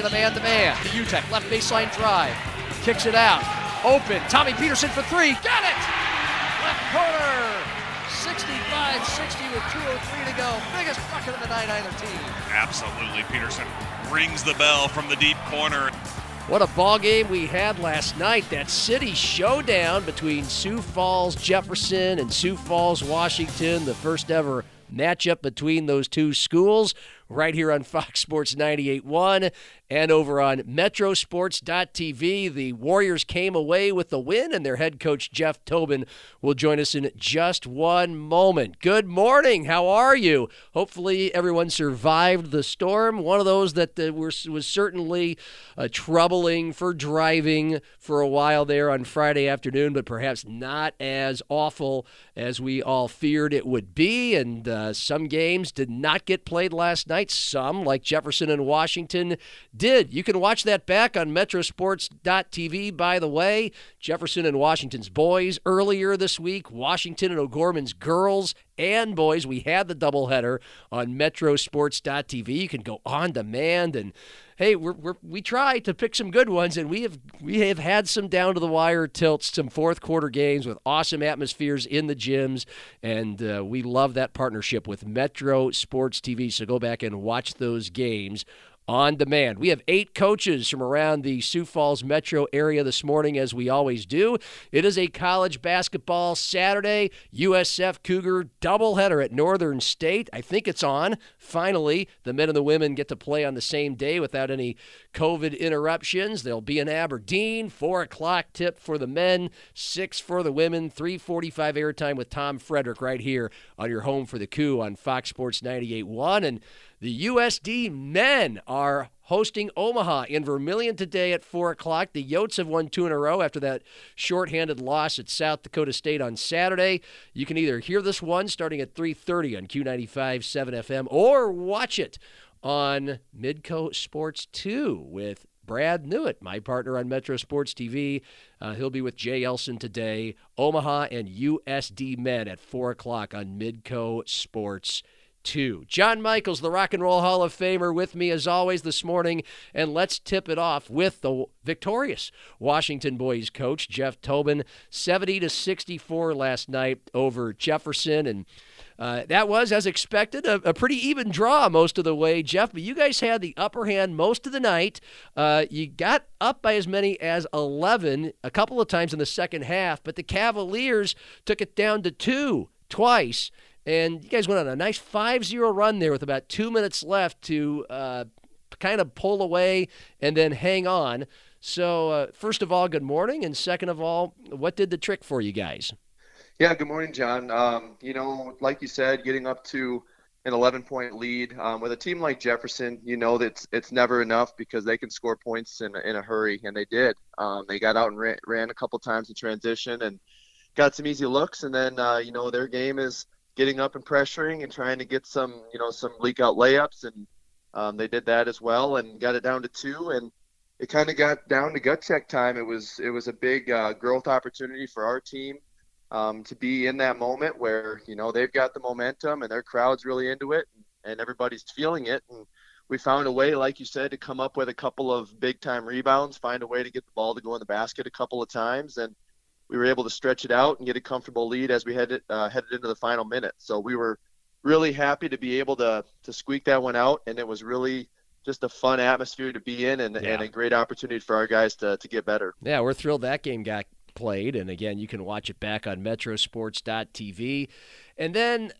in the man-to-man. The UTEP, left baseline drive. Kicks it out. Open. Tommy Peterson for three. Got it! Left corner. 65-60 with 2.03 to go. Biggest bucket of the night either team. Absolutely. Peterson rings the bell from the deep corner. What a ball game we had last night. That city showdown between Sioux Falls, Jefferson, and Sioux Falls, Washington. The first ever matchup between those two schools right here on Fox Sports 98.1 and over on Metrosports.tv. The Warriors came away with the win, and their head coach, Jeff Tobin, will join us in just one moment. Good morning. How are you? Hopefully, everyone survived the storm. One of those that uh, was, was certainly uh, troubling for driving for a while there on Friday afternoon, but perhaps not as awful as we all feared it would be. And uh, some games did not get played last night. Some, like Jefferson and Washington, did. You can watch that back on Metrosports.tv, by the way. Jefferson and Washington's boys earlier this week, Washington and O'Gorman's girls and boys. We had the doubleheader on Metrosports.tv. You can go on demand and hey, we're, we're, we try to pick some good ones, and we have we have had some down to the wire tilts, some fourth quarter games with awesome atmospheres in the gyms, and uh, we love that partnership with Metro Sports TV. So go back and watch those games on demand. We have eight coaches from around the Sioux Falls metro area this morning, as we always do. It is a college basketball Saturday USF Cougar doubleheader at Northern State. I think it's on. Finally, the men and the women get to play on the same day without any COVID interruptions. They'll be in Aberdeen. Four o'clock tip for the men, six for the women. 3:45 airtime with Tom Frederick right here on your home for the coup on Fox Sports 98.1 and. The USD men are hosting Omaha in Vermillion today at 4 o'clock. The Yotes have won two in a row after that shorthanded loss at South Dakota State on Saturday. You can either hear this one starting at 3.30 on Q95 7 FM or watch it on Midco Sports 2 with Brad Newitt, my partner on Metro Sports TV. Uh, he'll be with Jay Elson today. Omaha and USD men at 4 o'clock on Midco Sports two. John Michaels, the Rock and Roll Hall of Famer, with me as always this morning. And let's tip it off with the victorious Washington boys coach, Jeff Tobin. 70 to 64 last night over Jefferson. And uh, that was, as expected, a, a, pretty even draw most of the way, Jeff. But you guys had the upper hand most of the night. Uh, you got up by as many as 11 a couple of times in the second half, but the Cavaliers took it down to two twice. And you guys went on a nice 5 0 run there with about two minutes left to uh, kind of pull away and then hang on. So, uh, first of all, good morning. And second of all, what did the trick for you guys? Yeah, good morning, John. Um, you know, like you said, getting up to an 11 point lead um, with a team like Jefferson, you know that it's, it's never enough because they can score points in, in a hurry, and they did. Um, they got out and ran, ran, a couple times in transition and got some easy looks, and then uh, you know their game is getting up and pressuring and trying to get some, you know, some leak out layups, and um, they did that as well and got it down to two. And it kind of got down to gut check time. It was it was a big uh, growth opportunity for our team um, to be in that moment where you know they've got the momentum and their crowd's really into it, and everybody's feeling it. And we found a way, like you said, to come up with a couple of big time rebounds, find a way to get the ball to go in the basket a couple of times, and we were able to stretch it out and get a comfortable lead as we headed uh, headed into the final minute. So we were really happy to be able to to squeak that one out, and it was really just a fun atmosphere to be in and, yeah. and a great opportunity for our guys to, to get better. Yeah, we're thrilled that game got played. And again, you can watch it back on metrosports.tv. And then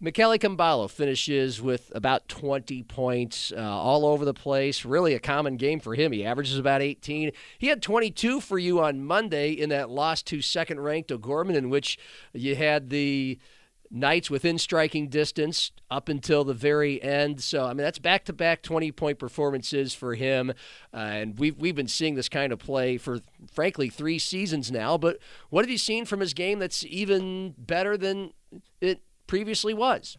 Michele Kambalo finishes with about 20 points uh, all over the place. Really a common game for him. He averages about 18. He had 22 for you on Monday in that loss to second ranked O'Gorman, in which you had the Knights within striking distance up until the very end. So, I mean, that's back to back 20 point performances for him. Uh, and we've, we've been seeing this kind of play for, frankly, three seasons now. But what have you seen from his game that's even better than it previously was?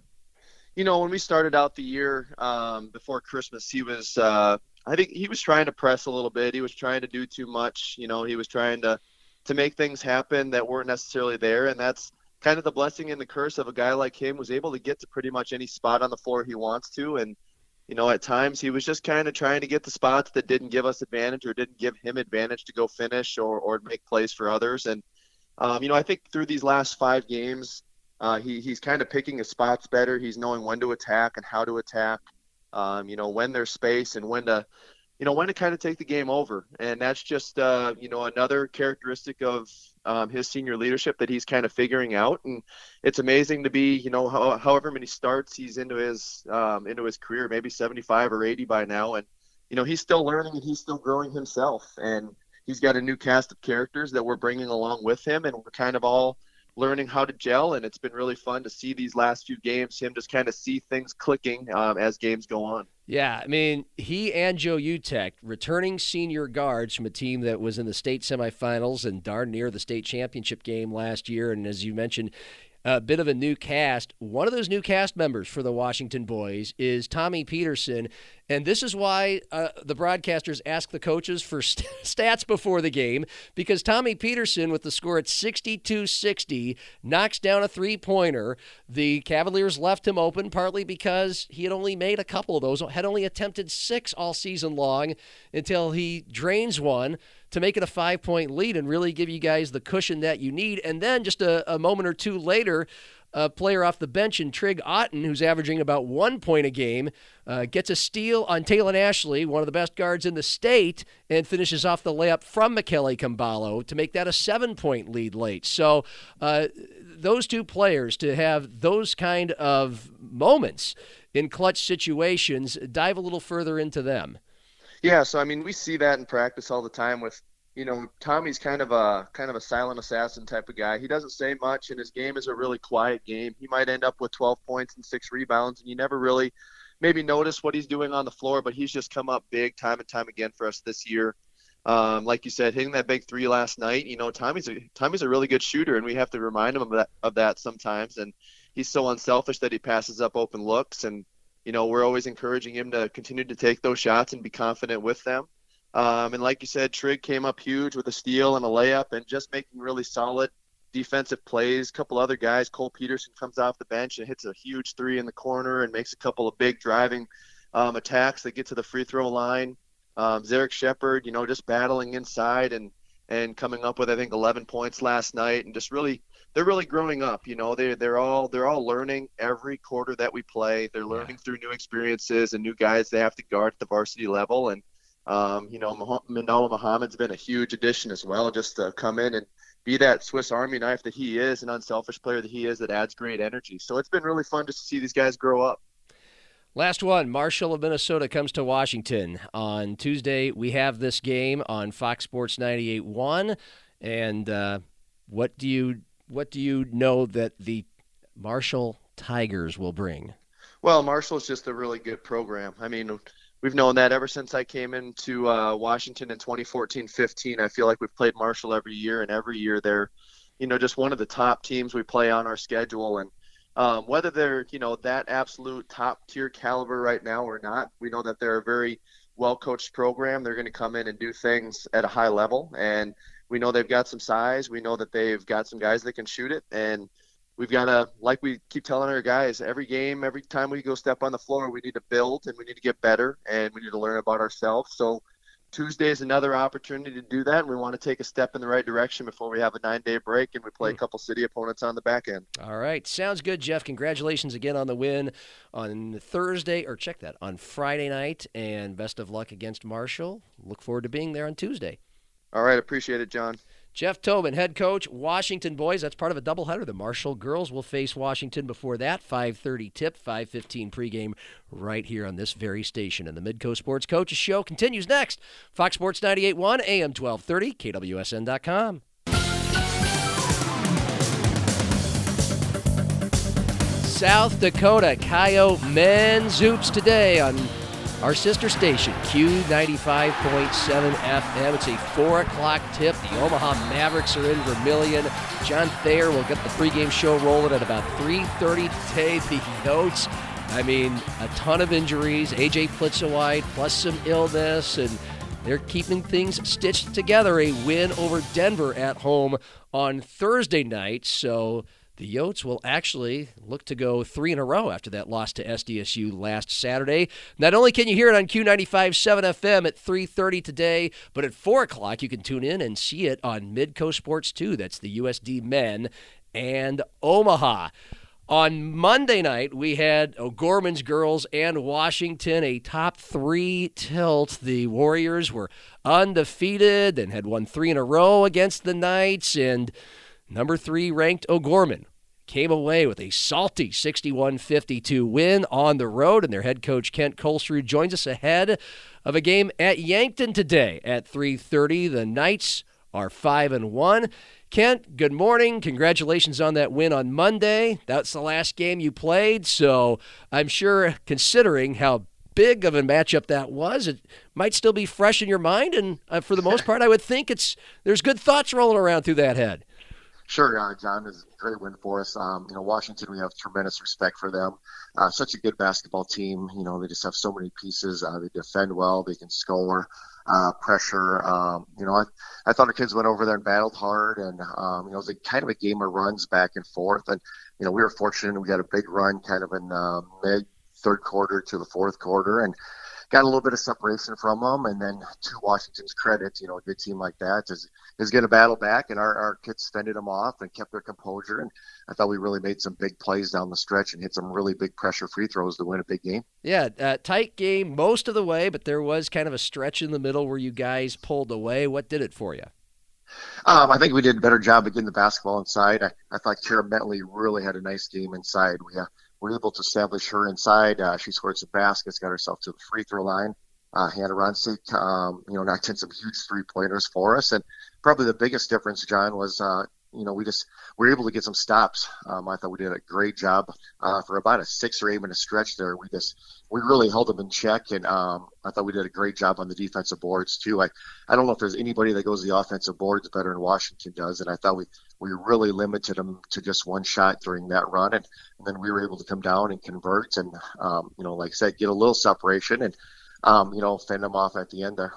You know, when we started out the year um, before Christmas, he was, uh, I think he was trying to press a little bit. He was trying to do too much. You know, he was trying to, to make things happen that weren't necessarily there. And that's kind of the blessing and the curse of a guy like him was able to get to pretty much any spot on the floor he wants to. And you know, at times he was just kind of trying to get the spots that didn't give us advantage or didn't give him advantage to go finish or, or make plays for others. And, um, you know, I think through these last five games, uh, he, he's kind of picking his spots better. He's knowing when to attack and how to attack, um, you know, when there's space and when to, you know, when to kind of take the game over. And that's just, uh, you know, another characteristic of um, his senior leadership that he's kind of figuring out. And it's amazing to be, you know, how, however many starts he's into his um, into his career, maybe 75 or 80 by now, and you know, he's still learning and he's still growing himself. And he's got a new cast of characters that we're bringing along with him, and we're kind of all learning how to gel. And it's been really fun to see these last few games, him just kind of see things clicking um, as games go on. Yeah, I mean, he and Joe Utech, returning senior guards from a team that was in the state semifinals and darn near the state championship game last year. And as you mentioned, a bit of a new cast. One of those new cast members for the Washington Boys is Tommy Peterson. And this is why uh, the broadcasters ask the coaches for st- stats before the game because Tommy Peterson, with the score at 62 60, knocks down a three pointer. The Cavaliers left him open partly because he had only made a couple of those, had only attempted six all season long until he drains one to make it a five point lead and really give you guys the cushion that you need. And then just a, a moment or two later, a player off the bench in Trig Otten, who's averaging about one point a game, uh, gets a steal on Talon Ashley, one of the best guards in the state, and finishes off the layup from Michele Kambalo to make that a seven point lead late. So, uh, those two players to have those kind of moments in clutch situations, dive a little further into them. Yeah, so I mean, we see that in practice all the time with, you know, Tommy's kind of a kind of a silent assassin type of guy. He doesn't say much, and his game is a really quiet game. He might end up with 12 points and six rebounds, and you never really maybe notice what he's doing on the floor, but he's just come up big time and time again for us this year. Um, like you said, hitting that big three last night. You know, Tommy's a Tommy's a really good shooter, and we have to remind him of that of that sometimes. And he's so unselfish that he passes up open looks and you know, we're always encouraging him to continue to take those shots and be confident with them. Um, and like you said, Trig came up huge with a steal and a layup and just making really solid defensive plays. A couple other guys, Cole Peterson comes off the bench and hits a huge three in the corner and makes a couple of big driving um, attacks that get to the free throw line. Um, Zarek Shepard, you know, just battling inside and and coming up with I think 11 points last night and just really they're really growing up. You know, they they're all they're all learning every quarter that we play. They're learning yeah. through new experiences and new guys they have to guard at the varsity level. And um, you know, Manolo Muhammad's been a huge addition as well, just to come in and be that Swiss Army knife that he is, an unselfish player that he is, that adds great energy. So it's been really fun just to see these guys grow up. Last one, Marshall of Minnesota comes to Washington on Tuesday. We have this game on Fox Sports 98.1. And uh, what do you what do you know that the Marshall Tigers will bring? Well, Marshall's just a really good program. I mean, we've known that ever since I came into uh, Washington in 2014-15. I feel like we've played Marshall every year, and every year they're, you know, just one of the top teams we play on our schedule. And um, whether they're, you know, that absolute top tier caliber right now or not, we know that they're a very well coached program. They're going to come in and do things at a high level, and we know they've got some size. We know that they've got some guys that can shoot it, and we've got to, like we keep telling our guys, every game, every time we go step on the floor, we need to build and we need to get better, and we need to learn about ourselves. So Tuesday is another opportunity to do that, and we want to take a step in the right direction before we have a nine-day break and we play a hmm. couple city opponents on the back end. All right, sounds good, Jeff. Congratulations again on the win on Thursday, or check that on Friday night, and best of luck against Marshall. Look forward to being there on Tuesday. All right, appreciate it, John. Jeff Tobin, head coach, Washington boys. That's part of a doubleheader. The Marshall girls will face Washington before that. 5:30 tip, 5:15 pregame, right here on this very station. And the Midco Sports Coaches Show continues next. Fox Sports 98.1 AM 1230, KWSN.com. South Dakota Coyote men's hoops today on our sister station, Q95.7 FM. It's a 4 o'clock tip. The Omaha Mavericks are in Vermillion. John Thayer will get the pregame show rolling at about 3.30 today. The notes, I mean, a ton of injuries. A.J. Plitzuweit plus some illness, and they're keeping things stitched together. A win over Denver at home on Thursday night. So the Yotes will actually look to go three in a row after that loss to SDSU last Saturday. Not only can you hear it on Q95.7 FM at 3.30 today, but at 4 o'clock you can tune in and see it on Midco Sports 2. That's the USD Men and Omaha. On Monday night, we had O'Gorman's girls and Washington, a top three tilt. The Warriors were undefeated and had won three in a row against the Knights, and number three ranked O'Gorman came away with a salty 61 52 win on the road. And their head coach, Kent Kolsrud, joins us ahead of a game at Yankton today at 3.30. The Knights are 5 and 1. Kent, good morning. Congratulations on that win on Monday. That's the last game you played. So I'm sure, considering how big of a matchup that was, it might still be fresh in your mind. And uh, for the most part, I would think it's there's good thoughts rolling around through that head. Sure, uh, John is a great win for us. Um, you know, Washington, we have tremendous respect for them. Uh, such a good basketball team. You know, they just have so many pieces. Uh, they defend well. They can score uh, pressure. Um, you know, I, I thought our kids went over there and battled hard, and um, you know, it was a kind of a game of runs back and forth. And you know, we were fortunate; we got a big run, kind of in uh, mid third quarter to the fourth quarter, and got a little bit of separation from them. And then to Washington's credit, you know, a good team like that is is going to battle back, and our, our kids fended them off and kept their composure. And I thought we really made some big plays down the stretch and hit some really big pressure free throws to win a big game. Yeah, uh, tight game most of the way, but there was kind of a stretch in the middle where you guys pulled away. What did it for you? Um, I think we did a better job of getting the basketball inside. I, I thought Kara Bentley really had a nice game inside. We uh, were able to establish her inside. Uh, she scored some baskets, got herself to the free throw line. Uh, Hannah Ronsiek, um, you know, knocked in some huge three pointers for us. And probably the biggest difference, John, was, uh, you know, we just we were able to get some stops. Um, I thought we did a great job uh, for about a six or eight minute stretch there. We just we really held them in check, and um, I thought we did a great job on the defensive boards too. I I don't know if there's anybody that goes the offensive boards better than Washington does, and I thought we we really limited them to just one shot during that run, and, and then we were able to come down and convert, and um, you know, like I said, get a little separation, and um, you know, fend them off at the end there.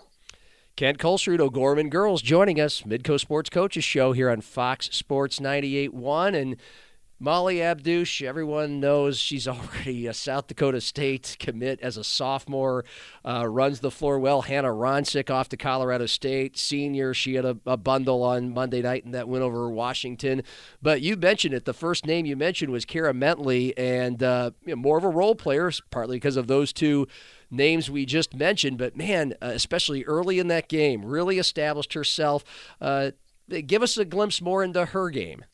Kent Kolsrud, O'Gorman Girls, joining us, Midco Sports Coaches Show here on Fox Sports 98.1. And Molly Abdush, everyone knows she's already a South Dakota State commit as a sophomore, uh, runs the floor well. Hannah Ronsiek off to Colorado State, senior. She had a, a, bundle on Monday night and that went over Washington. But you mentioned it. The first name you mentioned was Kara Bentley, and uh, you know, more of a role player, partly because of those two names we just mentioned. But man, uh, especially early in that game, really established herself. Uh, give us a glimpse more into her game.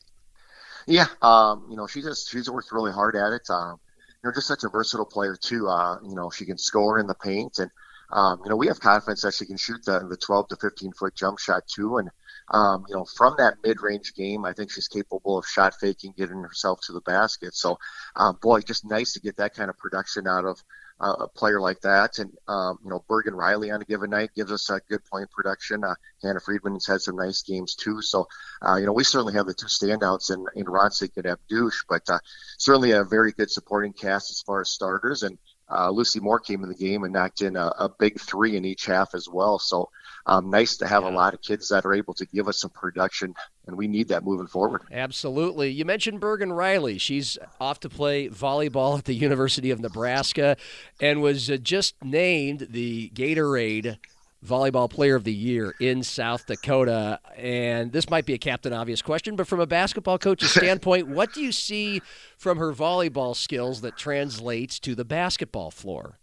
Yeah, um, you know, she just she's worked really hard at it. Um, you know, just such a versatile player too. Uh, you know, she can score in the paint, and um, you know, we have confidence that she can shoot the the 12 to 15 foot jump shot too. And um, you know, from that mid range game, I think she's capable of shot faking, getting herself to the basket. So, um, boy, just nice to get that kind of production out of uh, a player like that. And, um, you know, Bergen Riley on a given night gives us a good point production. Uh, Hannah Friedman's had some nice games too. So, uh, you know, we certainly have the two standouts in, in Ronsiek and Abdush, but uh, certainly a very good supporting cast as far as starters. And uh, Lucy Moore came in the game and knocked in a, a big three in each half as well. So um, nice to have yeah. a lot of kids that are able to give us some production, and we need that moving forward. Absolutely. You mentioned Bergen Riley. She's off to play volleyball at the University of Nebraska and was uh, just named the Gatorade volleyball player of the year in South Dakota. And this might be a captain obvious question, but from a basketball coach's standpoint, what do you see from her volleyball skills that translates to the basketball floor?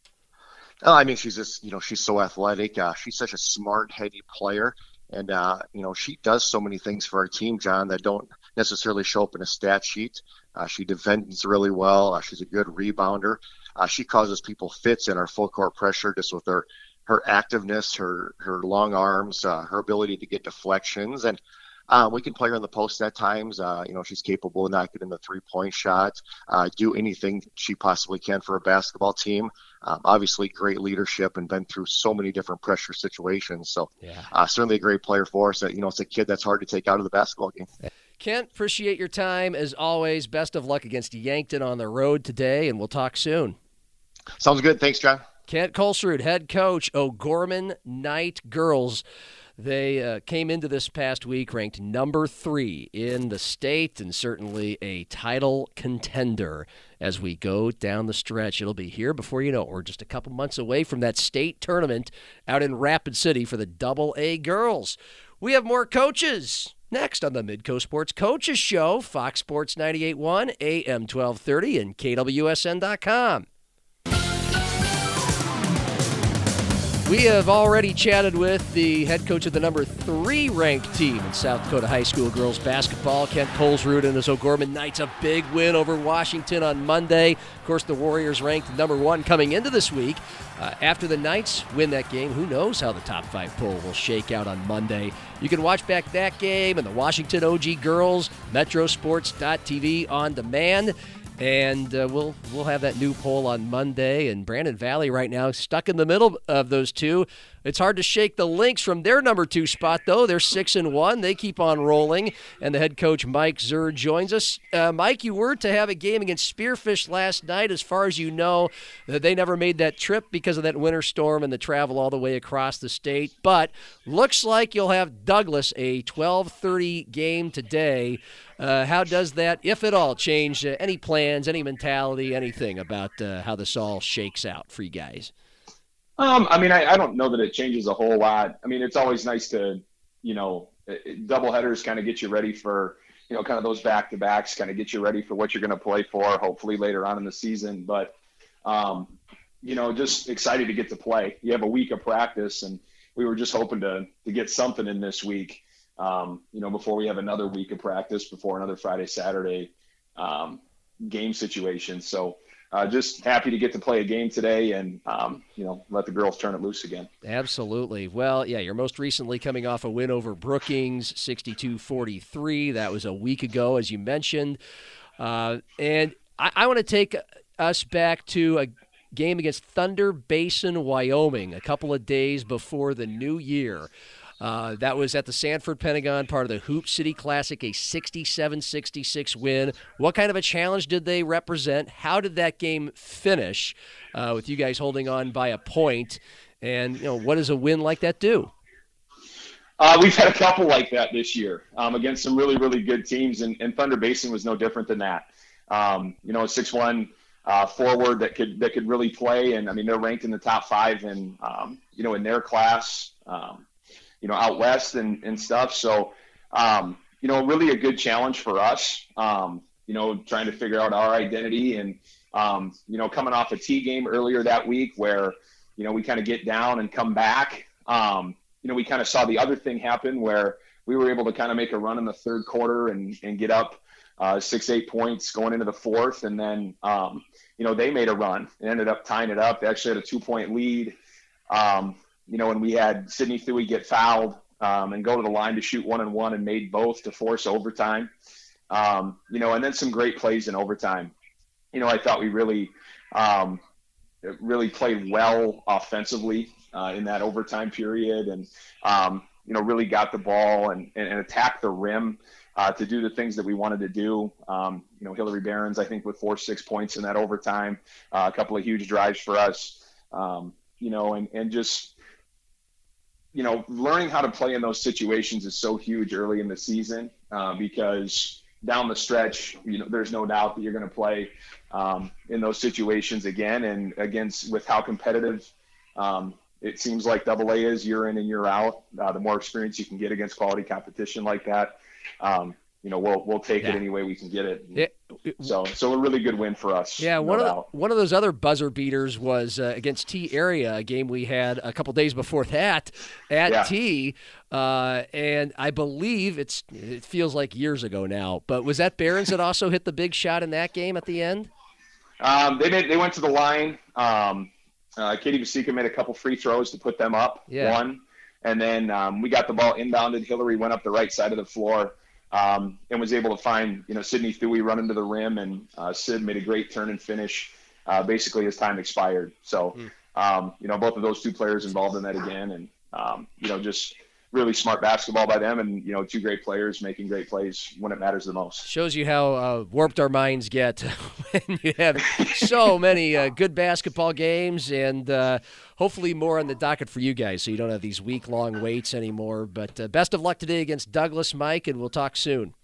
Oh, I mean, she's just, you know, she's so athletic. Uh, she's such a smart, heady player. And, uh, you know, she does so many things for our team, John, that don't necessarily show up in a stat sheet. Uh, she defends really well. Uh, she's a good rebounder. Uh, she causes people fits in our full court pressure just with her her activeness, her her long arms, uh, her ability to get deflections, and uh, we can play her in the post at times. Uh, you know, she's capable of knocking in the three point shot, uh, do anything she possibly can for a basketball team. Um, obviously, great leadership and been through so many different pressure situations. So, yeah. uh, certainly a great player for us. You know, it's a kid that's hard to take out of the basketball game. Kent, appreciate your time as always. Best of luck against Yankton on the road today, and we'll talk soon. Sounds good. Thanks, John. Kent Kolsrud, head coach, O'Gorman Knight Girls. They uh, came into this past week ranked number three in the state and certainly a title contender as we go down the stretch. It'll be here before you know it. We're just a couple months away from that state tournament out in Rapid City for the Double A girls. We have more coaches. Next on the Midco Sports Coaches Show, Fox Sports 98.1, AM 1230, and KWSN.com. We have already chatted with the head coach of the number three ranked team in South Dakota High School girls basketball, Kent Kolsrud and his O'Gorman Knights. A big win over Washington on Monday. Of course, the Warriors ranked number one coming into this week. Uh, after the Knights win that game, who knows how the top five poll will shake out on Monday. You can watch back that game and the Washington OG girls, metrosports.tv on demand and uh, we'll we'll have that new poll on Monday. And Brandon Valley right now stuck in the middle of those two. It's hard to shake the Lynx from their number two spot, though. They're six and one. They keep on rolling, and the head coach Mike Zur joins us. Uh, Mike, you were to have a game against Spearfish last night. As far as you know, they never made that trip because of that winter storm and the travel all the way across the state. But looks like you'll have Douglas a 12:30 game today. Uh, how does that, if at all, change uh, any plans, any mentality, anything about uh, how this all shakes out for you guys? Um, I mean, I, I don't know that it changes a whole lot. I mean, it's always nice to, you know, double headers kind of get you ready for, you know, kind of those back to backs, kind of get you ready for what you're going to play for, hopefully later on in the season. But, um, you know, just excited to get to play. You have a week of practice, and we were just hoping to to get something in this week. Um, you know, before we have another week of practice, before another Friday Saturday um, game situation. So uh, just happy to get to play a game today and um, you know let the girls turn it loose again. Absolutely. Well, yeah, you're most recently coming off a win over Brookings, 62-43. That was a week ago, as you mentioned, uh, and I, I want to take us back to a game against Thunder Basin, Wyoming, a couple of days before the new year. Uh, that was at the Sanford Pentagon, part of the Hoop City Classic, a 67 66 win. What kind of a challenge did they represent? How did that game finish uh, with you guys holding on by a point? And, you know, what does a win like that do? Uh, we've had a couple like that this year um, against some really, really good teams, and, and, Thunder Basin was no different than that. Um, you know, a six-one uh, forward that could that could really play, and I mean they're ranked in the top five in um, you know in their class. Um, you know, out west and, and stuff. So, um, you know, really a good challenge for us, um, you know, trying to figure out our identity and, um, you know, coming off a Tea game earlier that week where, you know, we kind of get down and come back. Um, you know, we kind of saw the other thing happen where we were able to kind of make a run in the third quarter and, and get up uh, six, eight points going into the fourth. And then, um, you know, they made a run and ended up tying it up. They actually had a two point lead. Um, you know, when we had Sydney Thuy get fouled um, and go to the line to shoot one and one and made both to force overtime. Um, you know, and then some great plays in overtime. You know, I thought we really, um, really played well offensively uh, in that overtime period, and um, you know, really got the ball and, and, and attacked the rim. Uh, to do the things that we wanted to do. Um, you know, Hillary Barons, I think, with four, six points in that overtime, uh, a couple of huge drives for us. Um, you know, and, and just you know, learning how to play in those situations is so huge early in the season uh, because down the stretch, you know, there's no doubt that you're going to play um, in those situations again. And against with how competitive um, it seems like Double A is year in and year out, uh, the more experience you can get against quality competition like that, um, you know, we'll we'll take yeah. it any way we can get it. Yeah. So so a really good win for us. Yeah, no one doubt. of the, one of those other buzzer beaters was uh, against Tea Area, a game we had a couple days before that at yeah. Tea, uh, and I believe it's it feels like years ago now. But was that Barons that also hit the big shot in that game at the end? Um, they made they went to the line. Um, uh, Katie Vasika made a couple free throws to put them up. Yeah. One, and then um, we got the ball inbounded. Hillary went up the right side of the floor um, and was able to find you know Sydney Thuy running to the rim, and uh, Sid made a great turn and finish. Uh, basically, as time expired. So, mm. um, you know, both of those two players involved in that again, and um, you know, just really smart basketball by them, and you know, two great players making great plays when it matters the most. Shows you how uh, warped our minds get when you have so many uh, good basketball games, and uh, hopefully more on the docket for you guys, so you don't have these week long waits anymore. But uh, best of luck today against Douglas, Mike, and we'll talk soon.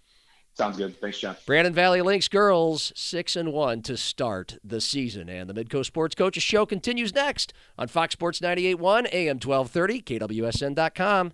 Sounds good. Thanks, John. Brandon Valley Lynx girls six and one to start the season, and the Midco Sports Coaches Show continues next on Fox Sports 98.1 AM 1230 KWSN.com.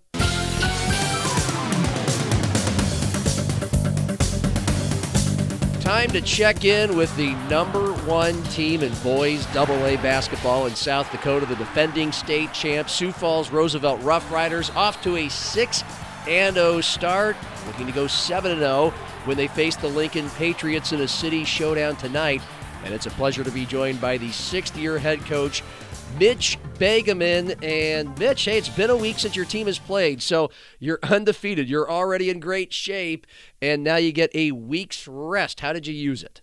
Time to check in with the number one team in boys double A basketball in South Dakota, the defending state champs, Sioux Falls Roosevelt Rough Riders, off to a 6 and 0 start, looking to go 7 and 0 when they face the Lincoln Patriots in a city showdown tonight. And it's a pleasure to be joined by the sixth year head coach, Mitch Begeman. And Mitch, hey, it's been a week since your team has played, so you're undefeated. You're already in great shape, and now you get a week's rest. How did you use it?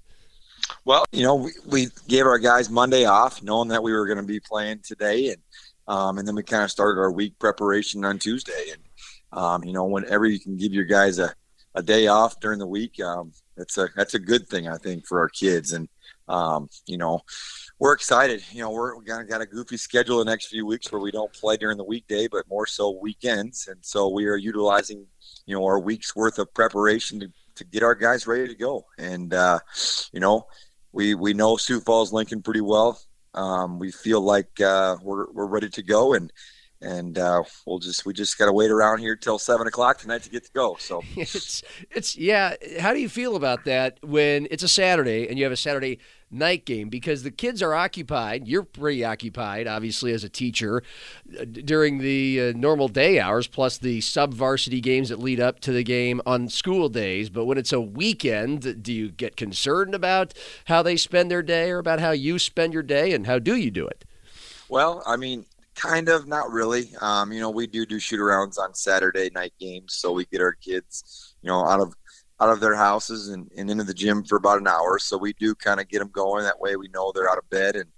Well, you know, we, we gave our guys Monday off, knowing that we were going to be playing today, and um, and then we kind of started our week preparation on Tuesday. And um, you know, whenever you can give your guys a, a day off during the week, um, that's a that's a good thing, I think, for our kids. And um, you know, we're excited. You know, we're we got, got a goofy schedule the next few weeks where we don't play during the weekday, but more so weekends. And so we are utilizing, you know, our week's worth of preparation to, to get our guys ready to go. And uh, you know, we we know Sioux Falls Lincoln pretty well. Um, we feel like uh, we're we're ready to go and and uh, we'll just we just got to wait around here till seven o'clock tonight to get to go. So it's it's yeah. How do you feel about that when it's a Saturday and you have a Saturday night game because the kids are occupied. You're pretty occupied, obviously, as a teacher uh, during the uh, normal day hours, plus the sub varsity games that lead up to the game on school days. But when it's a weekend, do you get concerned about how they spend their day or about how you spend your day? And how do you do it? Well, I mean, kind of, not really. Um, you know, we do do shoot arounds on Saturday night games, so we get our kids, you know, out of out of their houses and, and into the gym for about an hour. So we do kind of get them going. That way, we know they're out of bed and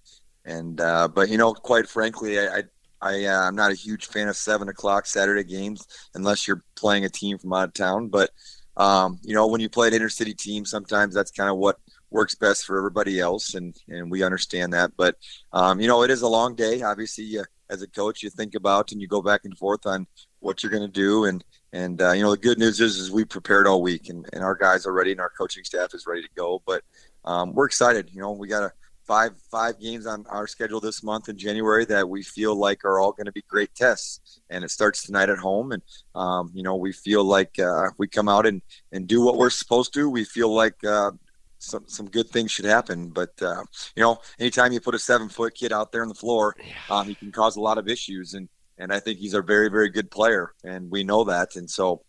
and uh, but you know, quite frankly, I, I I uh, I'm not a huge fan of seven o'clock Saturday games unless you're playing a team from out of town. But um, you know, when you play an intercity team, sometimes that's kind of what works best for everybody else, and and we understand that. But um, you know, it is a long day. Obviously, uh, as a coach, you think about and you go back and forth on what you're going to do, and and uh, you know, the good news is is we prepared all week, and, and our guys are ready, and our coaching staff is ready to go. But um, we're excited. You know, we got a five five games on our schedule this month in January that we feel like are all going to be great tests, and it starts tonight at home. And um, you know, we feel like uh, we come out and and do what we're supposed to, we feel like uh, some some good things should happen. But uh, you know, anytime you put a seven foot kid out there on the floor, um, he can cause a lot of issues. And and I think he's a very very good player, and we know that. And so.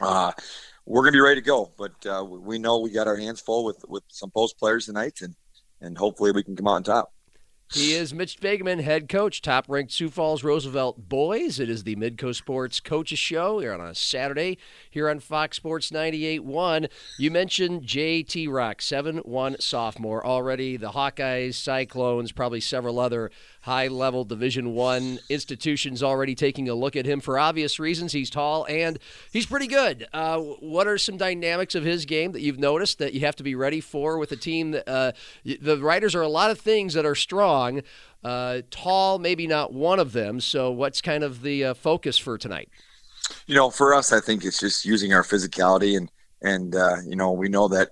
Uh, we're to be ready to go, but uh, we know we got our hands full with, with some post players tonight, and, and hopefully we can come out on top. He is Mitch Begeman, head coach, top ranked Sioux Falls Roosevelt boys. It is the Midco Sports Coaches Show here on a Saturday here on Fox Sports 98.1. You mentioned JT Rock, 7 1 sophomore already. The Hawkeyes, Cyclones, probably several other high level Division One institutions already taking a look at him for obvious reasons. He's tall and he's pretty good. Uh, what are some dynamics of his game that you've noticed that you have to be ready for with a team that uh, the Riders are a lot of things that are strong. Uh, tall, maybe not one of them. So, what's kind of the uh, focus for tonight? You know, for us, I think it's just using our physicality and and uh, you know we know that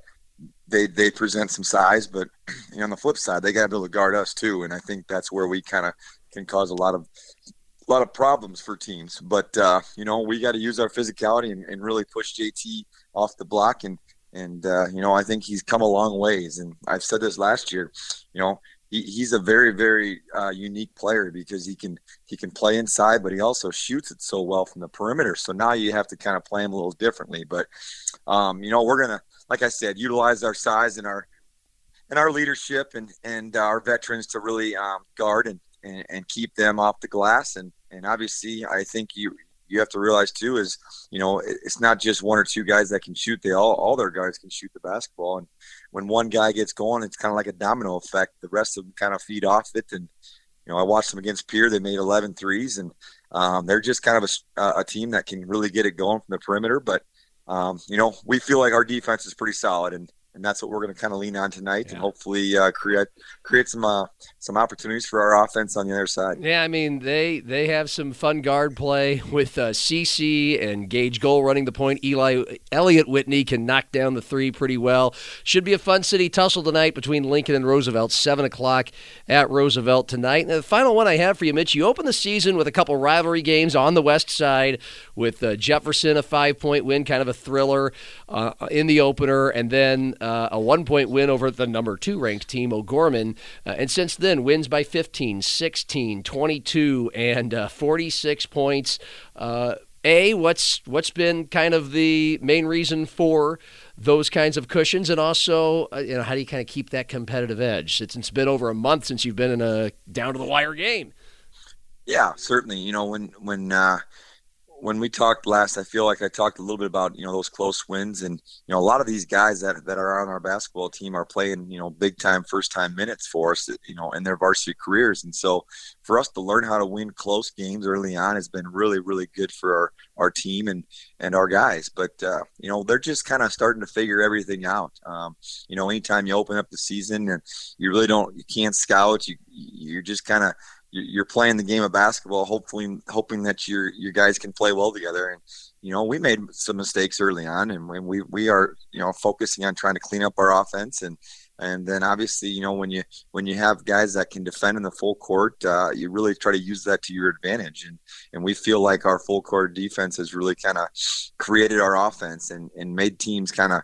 they they present some size, but you know, on the flip side, they got to be able to guard us too, and I think that's where we kind of can cause a lot of a lot of problems for teams. But uh, you know, we got to use our physicality and, and, really push JT off the block, and and uh, you know, I think he's come a long ways. And I've said this last year, you know, he, he's a very very uh, unique player because he can he can play inside, but he also shoots it so well from the perimeter. So now you have to kind of play him a little differently. But um, you know, we're gonna like I said, utilize our size and our and our leadership and and our veterans to really um, guard and, and, and keep them off the glass. And and obviously, I think you you have to realize too is you know it's not just one or two guys that can shoot. They all all their guys can shoot the basketball. And when one guy gets going, it's kind of like a domino effect. The rest of them kind of feed off it. And you know, I watched them against Pierre. They made 11 threes, and um, they're just kind of a, a, team that can really get it going from the perimeter. But um, you know, we feel like our defense is pretty solid, and and that's what we're going to kind of lean on tonight, yeah. and hopefully uh, create create some uh, some opportunities for our offense on the other side. Yeah, I mean they they have some fun guard play with uh, CC and Gage Goal running the point. Eli Elliott Whitney can knock down the three pretty well. Should be a fun city tussle tonight between Lincoln and Roosevelt. Seven o'clock at Roosevelt tonight. And the final one I have for you, Mitch. You open the season with a couple rivalry games on the west side with uh, Jefferson a five point win, kind of a thriller uh, in the opener, and then uh, a one point win over the number two ranked team, O'Gorman. Uh, and since then, wins by 15, 16, 22, and uh, 46 points. Uh, a, what's what's been kind of the main reason for those kinds of cushions, and also, uh, you know, how do you kind of keep that competitive edge? Since it's been over a month since you've been in a down to the wire game. Yeah, certainly. You know, when when uh, when we talked last, I feel like I talked a little bit about you know those close wins, and you know a lot of these guys that, that are on our basketball team are playing you know big time first time minutes for us, you know, in their varsity careers, and so for us to learn how to win close games early on has been really really good for our our team and and our guys. But uh, you know they're just kind of starting to figure everything out. Um, you know, anytime you open up the season and you really don't you can't scout, you you're just kind of you're playing the game of basketball, hopefully hoping that your your guys can play well together. And you know, we made some mistakes early on, and when we we are you know focusing on trying to clean up our offense, and and then obviously you know when you when you have guys that can defend in the full court, uh, you really try to use that to your advantage. And and we feel like our full court defense has really kind of created our offense and and made teams kind of.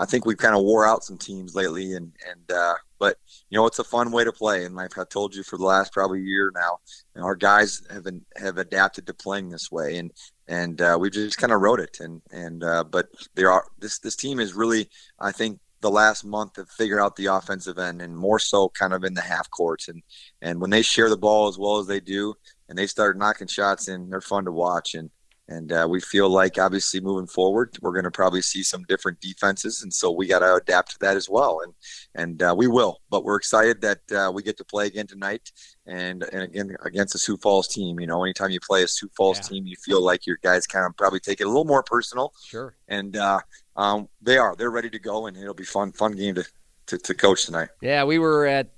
I think we've kind of wore out some teams lately, and and uh, but you know, it's a fun way to play. And like I told you for the last probably year now, you know, our guys have been, have adapted to playing this way, and and uh, we just kind of wrote it. And and uh, but there are this this team is really, I think, the last month to figure out the offensive end, and more so kind of in the half courts. And and when they share the ball as well as they do, and they start knocking shots in, they're fun to watch. And and uh, we feel like obviously moving forward, we're going to probably see some different defenses, and so we got to adapt to that as well. And and uh, we will. But we're excited that uh, we get to play again tonight, and and again against a Sioux Falls team. You know, anytime you play a Sioux Falls yeah. team, you feel like your guys kind of probably take it a little more personal. Sure. And uh, um, they are. They're ready to go, and it'll be fun fun game to, to, to coach tonight. Yeah, we were at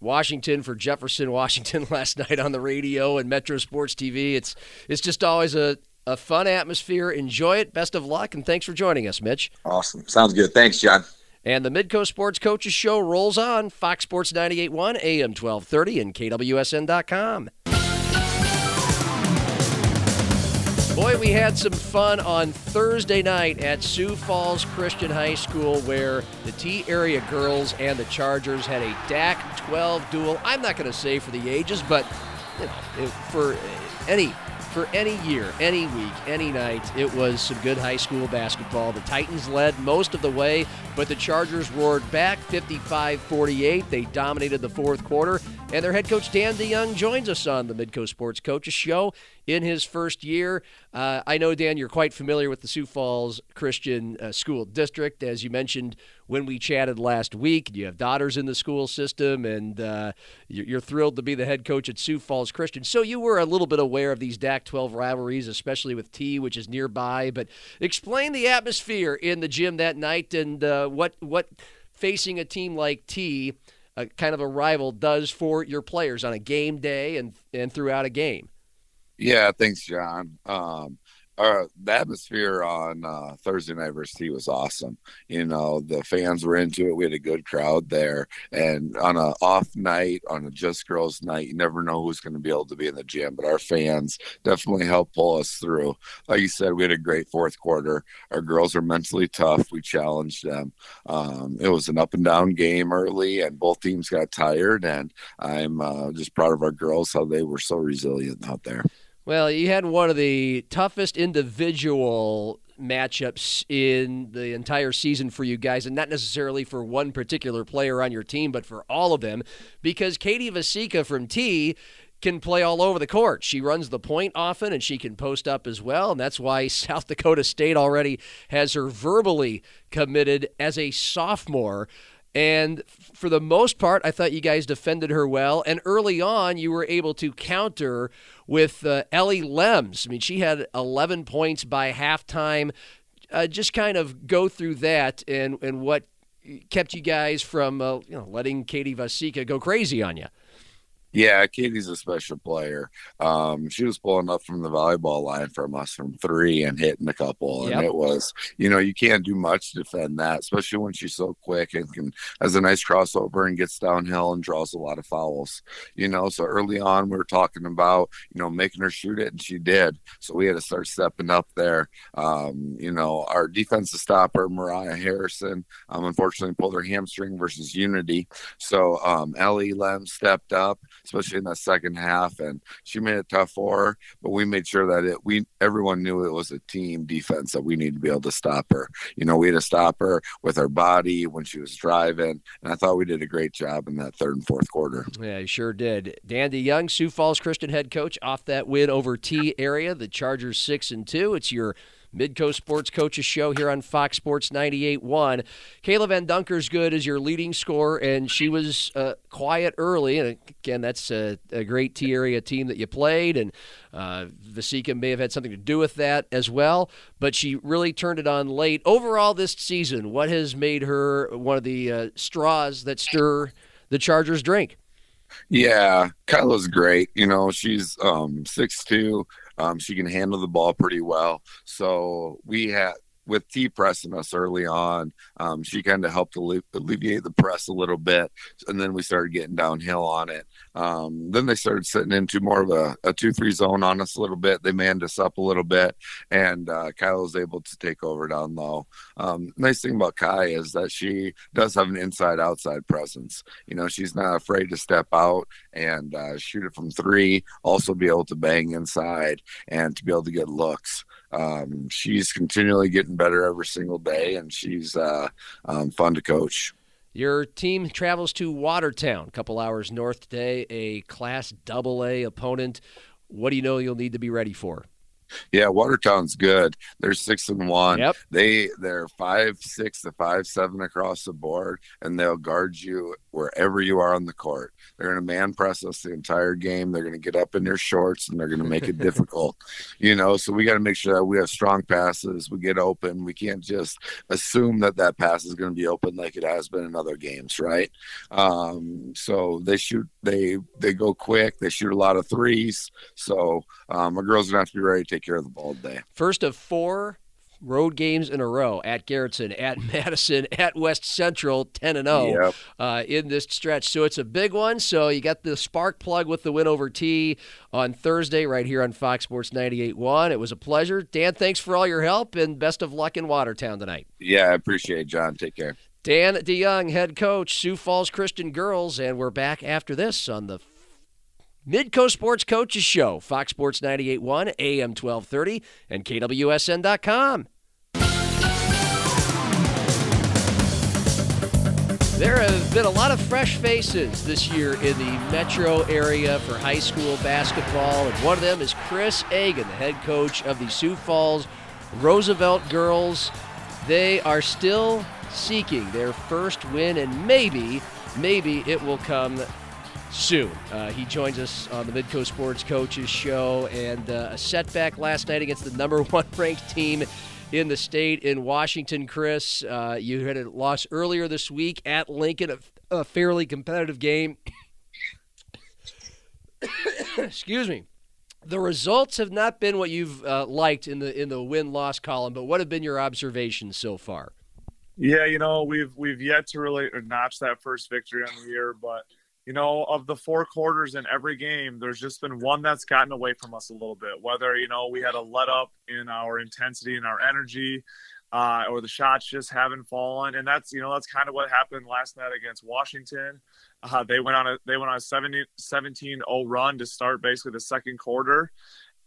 Washington for Jefferson, Washington last night on the radio and Metro Sports TV. It's it's just always a a fun atmosphere. Enjoy it. Best of luck, and thanks for joining us, Mitch. Awesome. Sounds good. Thanks, John. And the Midco Sports Coaches Show rolls on Fox Sports 98.1, AM 1230, and KWSN.com. Boy, we had some fun on Thursday night at Sioux Falls Christian High School where the Tea Area girls and the Chargers had a DAC 12 duel. I'm not going to say for the ages, but you know, for any for any year, any week, any night. It was some good high school basketball. The Titans led most of the way, but the Chargers roared back 55 48. They dominated the fourth quarter, and their head coach, Dan DeYoung, joins us on the Midco Sports Coaches Show in his first year. Uh, I know, Dan, you're quite familiar with the Sioux Falls Christian uh, School District. As you mentioned when we chatted last week, you have daughters in the school system, and uh, you're thrilled to be the head coach at Sioux Falls Christian. So you were a little bit aware of these DAC 12 rivalries, especially with Tea, which is nearby. But explain the atmosphere in the gym that night and uh, what, what facing a team like Tea. A, kind of a rival does for your players on a game day and and throughout a game. Yeah, thanks, John. Um, uh, the atmosphere on uh, Thursday night versus Tea was awesome. You know, the fans were into it. We had a good crowd there. And on a off night, on a just girls night, you never know who's going to be able to be in the gym. But our fans definitely helped pull us through. Like you said, we had a great fourth quarter. Our girls are mentally tough. We challenged them. Um, it was an up and down game early, and both teams got tired. And I'm uh, just proud of our girls how they were so resilient out there. Well, you had one of the toughest individual matchups in the entire season for you guys, and not necessarily for one particular player on your team, but for all of them, because Katie Vasika from Tea can play all over the court. She runs the point often and she can post up as well. And that's why South Dakota State already has her verbally committed as a sophomore And for the most part, I thought you guys defended her well. And early on, you were able to counter with uh, Ellie Lems. I mean, she had 11 points by halftime. Uh, just kind of go through that and, and what kept you guys from uh, you know letting Katie Vasika go crazy on you. Yeah, Katie's a special player. Um, she was pulling up from the volleyball line from us from three and hitting a couple, and yep. it was, you know, you can't do much to defend that, especially when she's so quick and can has a nice crossover and gets downhill and draws a lot of fouls. You know, so early on we were talking about, you know, making her shoot it, and she did. So we had to start stepping up there. Um, you know, our defensive stopper Mariah Harrison, um, unfortunately pulled her hamstring versus Unity. So um, Ellie Lem stepped up especially in that second half. And she made it tough for her, but we made sure that it we everyone knew it was a team defense that we needed to be able to stop her. You know, we had to stop her with our body when she was driving, and I thought we did a great job in that third and fourth quarter. Yeah, you sure did. Dan Young, Sioux Falls Christian head coach, off that win over Tea Area. The Chargers six and two. It's your Midco Sports Coaches Show here on Fox Sports 98.1. Kayla Van Dunker's good is your leading scorer, and she was uh, quiet early. And again, that's a, a great Tea area team that you played, and uh, may have had something to do with that as well. But she really turned it on late. Overall, this season, what has made her one of the uh, straws that stir the Chargers' drink? Yeah, Kyla's great. You know, she's um six two. Um, she can handle the ball pretty well. So we had with Tea pressing us early on, um, she kind of helped alleviate the press a little bit, and then we started getting downhill on it. Um, then they started sitting into more of a, a two-three zone on us a little bit. They manned us up a little bit, and uh, Kyle was able to take over down low. Um, nice thing about Kai is that she does have an inside-outside presence. You know, she's not afraid to step out and uh, shoot it from three. Also, be able to bang inside and to be able to get looks um, she's continually getting better every single day, and she's uh, um, fun to coach. Your team travels to Watertown, a couple hours north today, a Class Double A opponent. What do you know you'll need to be ready for? Yeah, Watertown's good. They're six and one. Yep. They they're five six to five seven across the board, and they'll guard you wherever you are on the court. They're going to man press us the entire game. They're going to get up in their shorts and they're going to make it difficult. You know, so we got to make sure that we have strong passes. We get open. We can't just assume that that pass is going to be open like it has been in other games, right? Um, so they shoot. They they go quick. They shoot a lot of threes. So um, our girls are going to have to be ready to take care of the ball today. First of four road games in a row at Garretson, at Madison, at West Central, 10 and 0 yep. uh, in this stretch. So it's a big one. So you got the spark plug with the win over Tea on Thursday right here on Fox Sports 98.1. It was a pleasure. Dan, thanks for all your help and best of luck in Watertown tonight. Yeah, I appreciate it, John. Take care. Dan DeYoung, head coach, Sioux Falls Christian Girls, and we're back after this on the Midco Sports Coaches Show, Fox Sports 98.1, AM 1230, and KWSN.com. There have been a lot of fresh faces this year in the metro area for high school basketball, and one of them is Chris Agan, the head coach of the Sioux Falls Roosevelt Girls. They are still seeking their first win, and maybe, maybe it will come soon. Uh, he joins us on the Midco Sports Coaches Show, and uh, a setback last night against the number one ranked team in the state in Washington. Chris, uh, you had a loss earlier this week at Lincoln, a, a fairly competitive game. Excuse me. The results have not been what you've uh, liked in the in the win loss column, but what have been your observations so far? Yeah, you know we've we've yet to really notch that first victory on the year, but you know, of the four quarters in every game, there's just been one that's gotten away from us a little bit. Whether, you know, we had a let up in our intensity and our energy, uh, or the shots just haven't fallen. And that's, you know, that's kind of what happened last night against Washington. Uh, they went on a they went on a 17 0 run to start basically the second quarter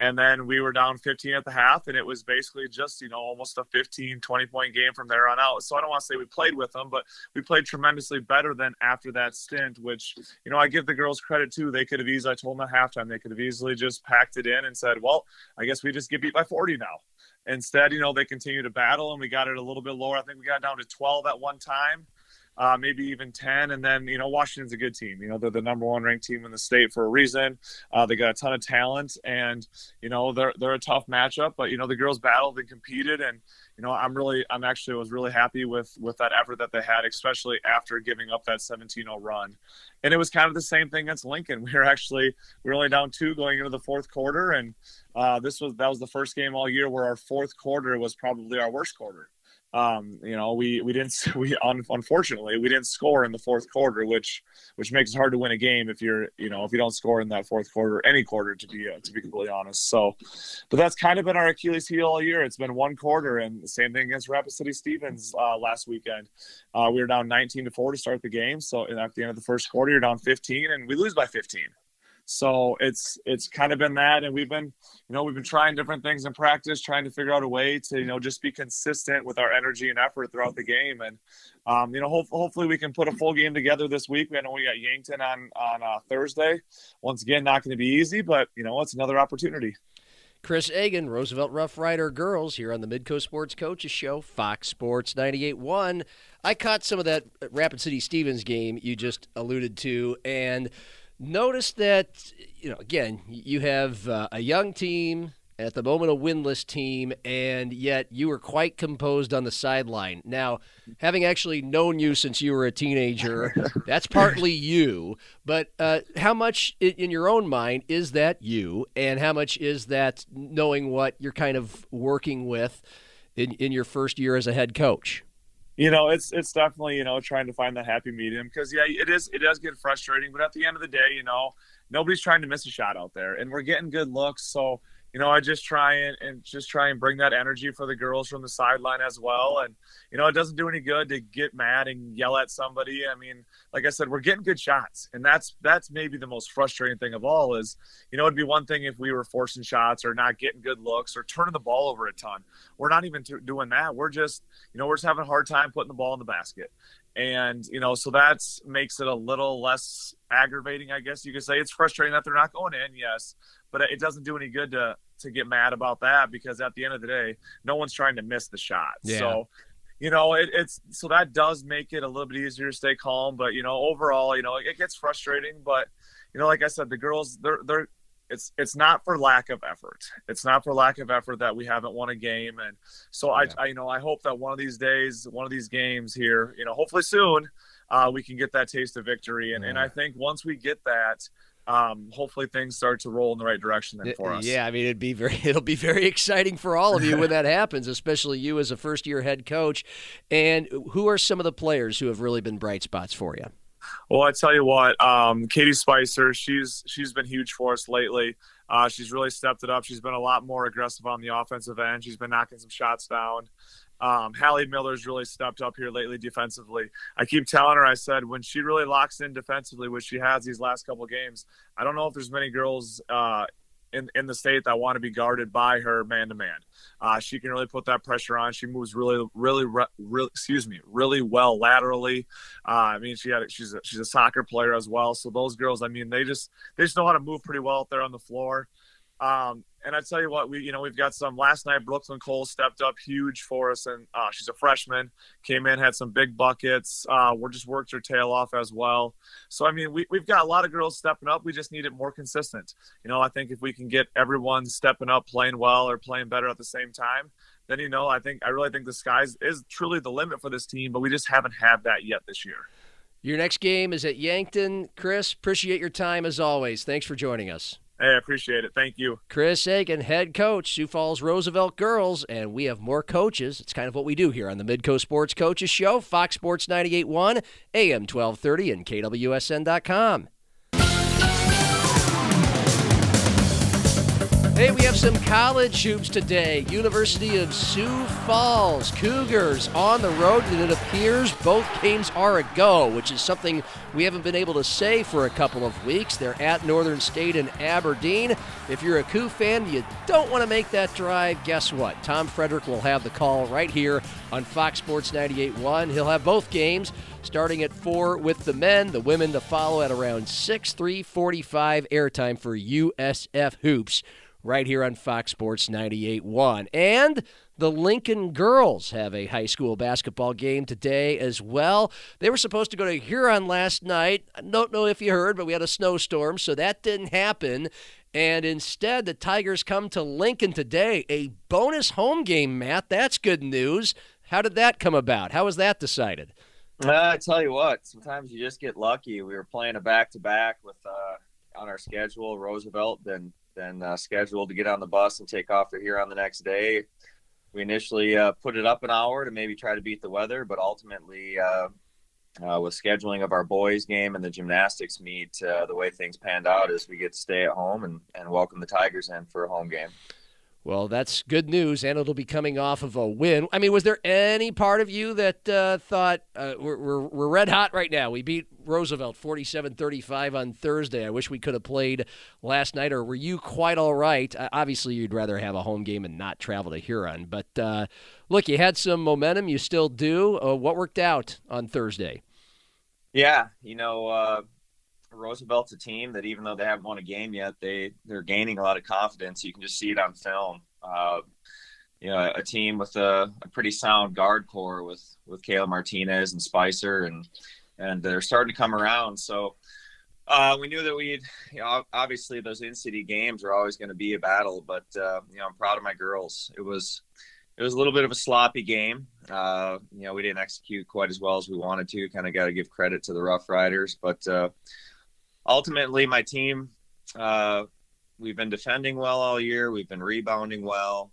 and then we were down 15 at the half and it was basically just you know almost a 15 20 point game from there on out. So i don't want to say we played with them but we played tremendously better than after that stint which you know i give the girls credit too. They could have easily i told them at halftime they could have easily just packed it in and said well i guess we just get beat by 40 now. Instead you know they continue to battle and we got it a little bit lower. I think we got down to 12 at one time uh, maybe even 10. And then, you know, Washington's a good team. You know, they're the number one ranked team in the state for a reason. Uh, they got a ton of talent and, you know, they're, they're a tough matchup, but, you know, the girls battled and competed. And, you know, I'm really, I'm actually was really happy with, with that effort that they had, especially after giving up that 17 0 run. And it was kind of the same thing against Lincoln. We were actually, we were only down two going into the fourth quarter. And uh, this was, that was the first game all year where our fourth quarter was probably our worst quarter um, you know, we we didn't we unfortunately we didn't score in the fourth quarter, which which makes it hard to win a game if you're you know if you don't score in that fourth quarter, any quarter to be uh, to be completely honest. So, but that's kind of been our Achilles heel all year. It's been one quarter, and the same thing against Rapid City Stevens uh, last weekend. Uh, we were down 19 to four to start the game, so at the end of the first quarter, you're down 15, and we lose by 15. So it's it's kind of been that, and we've been, you know, we've been trying different things in practice, trying to figure out a way to, you know, just be consistent with our energy and effort throughout the game, and um, you know, ho- hopefully we can put a full game together this week. We know we got Yankton on on uh, Thursday. Once again, not going to be easy, but you know, it's another opportunity. Chris Agan, Roosevelt Rough Rider Girls, here on the Midco Sports Coaches Show, Fox Sports 98.1. I caught some of that Rapid City Stevens game you just alluded to, and Notice that, you know, again, you have uh, a young team, at the moment a winless team, and yet you were quite composed on the sideline. Now, having actually known you since you were a teenager, that's partly you. But uh, how much in your own mind is that you, and how much is that knowing what you're kind of working with in, in your first year as a head coach? You know it's it's definitely you know trying to find that happy medium because yeah it is it does get frustrating but at the end of the day you know nobody's trying to miss a shot out there and we're getting good looks so you know, I just try and, and just try and bring that energy for the girls from the sideline as well. And, you know, it doesn't do any good to get mad and yell at somebody. I mean, like I said, we're getting good shots. And that's, that's maybe the most frustrating thing of all is, you know, it'd be one thing if we were forcing shots or not getting good looks or turning the ball over a ton. We're not even t- doing that. We're just, you know, we're just having a hard time putting the ball in the basket and you know so that makes it a little less aggravating i guess you could say it's frustrating that they're not going in yes but it doesn't do any good to to get mad about that because at the end of the day, no one's trying to miss the shot. Yeah. So, you know, it, it's so that does make it a little bit easier to stay calm. But you know, overall, you know, it gets frustrating. But you know, like I said, the girls, they're they're it's it's not for lack of effort. It's not for lack of effort that we haven't won a game. And so yeah. I, I, you know, I hope that one of these days, one of these games here, you know, hopefully soon, uh, we can get that taste of victory. And yeah. and I think once we get that, um, hopefully things start to roll in the right direction then for us. Yeah, I mean it'd be very it'll be very exciting for all of you when that happens, especially you as a first year head coach. And who are some of the players who have really been bright spots for you? Well, I tell you what, um, Katie Spicer, she's she's been huge for us lately. Uh, she's really stepped it up. She's been a lot more aggressive on the offensive end. She's been knocking some shots down. Um, Hallie Miller's really stepped up here lately defensively. I keep telling her, I said, when she really locks in defensively, which she has these last couple games, I don't know if there's many girls uh, in in the state that want to be guarded by her man to man. She can really put that pressure on. She moves really, really, really excuse me, really well laterally. Uh, I mean, she had she's a, she's a soccer player as well. So those girls, I mean, they just they just know how to move pretty well out there on the floor. Um, and I tell you what, we you know we've got some. Last night, Brooklyn Cole stepped up huge for us, and uh, she's a freshman. Came in, had some big buckets. Uh, we're just worked her tail off as well. So I mean, we we've got a lot of girls stepping up. We just need it more consistent. You know, I think if we can get everyone stepping up, playing well, or playing better at the same time, then you know, I think I really think the skies is truly the limit for this team. But we just haven't had that yet this year. Your next game is at Yankton. Chris, appreciate your time as always. Thanks for joining us. Hey, I appreciate it. Thank you. Chris Agan, head coach, Sioux Falls Roosevelt Girls, and we have more coaches. It's kind of what we do here on the Midco Sports Coaches Show, Fox Sports 98.1, AM 1230, and KWSN.com. Hey, we have some college hoops today. University of Sioux Falls Cougars on the road, and it appears both games are a go, which is something we haven't been able to say for a couple of weeks. They're at Northern State and Aberdeen. If you're a Coup fan, you don't want to make that drive. Guess what? Tom Frederick will have the call right here on Fox Sports 98.1. He'll have both games starting at 4 with the men, the women to follow at around 6, 345 airtime for USF Hoops right here on Fox Sports 98.1. And the Lincoln girls have a high school basketball game today as well. They were supposed to go to Huron last night. I don't know if you heard, but we had a snowstorm, so that didn't happen. And instead, the Tigers come to Lincoln today. A bonus home game, Matt. That's good news. How did that come about? How was that decided? Uh, I tell you what, sometimes you just get lucky. We were playing a back to back with uh, on our schedule. Roosevelt then then uh, scheduled to get on the bus and take off to Huron the next day. We initially uh, put it up an hour to maybe try to beat the weather, but ultimately uh, uh, with scheduling of our boys game and the gymnastics meet, uh, the way things panned out is we get to stay at home and, and welcome the Tigers in for a home game. Well, that's good news, and it'll be coming off of a win. I mean, was there any part of you that uh, thought uh, we're, we're, we're, red hot right now? We beat Roosevelt 47 35 on Thursday. I wish we could have played last night, or were you quite all right? Uh, obviously, you'd rather have a home game and not travel to Huron. But uh, look, you had some momentum. You still do. Uh, what worked out on Thursday? Yeah, you know, uh, Roosevelt's a team that even though they haven't won a game yet, they they're gaining a lot of confidence. You can just see it on film. Uh, you know, a team with a, a, pretty sound guard core with with Kayla Martinez and Spicer, and and they're starting to come around. So uh, we knew that we'd, you know, obviously those in city games are always going to be a battle, but uh, you know, I'm proud of my girls. It was it was a little bit of a sloppy game. Uh, you know, we didn't execute quite as well as we wanted to. Kind of got to give credit to the Rough Riders, but uh, ultimately, my team, uh, we've been defending well all year. We've been rebounding well.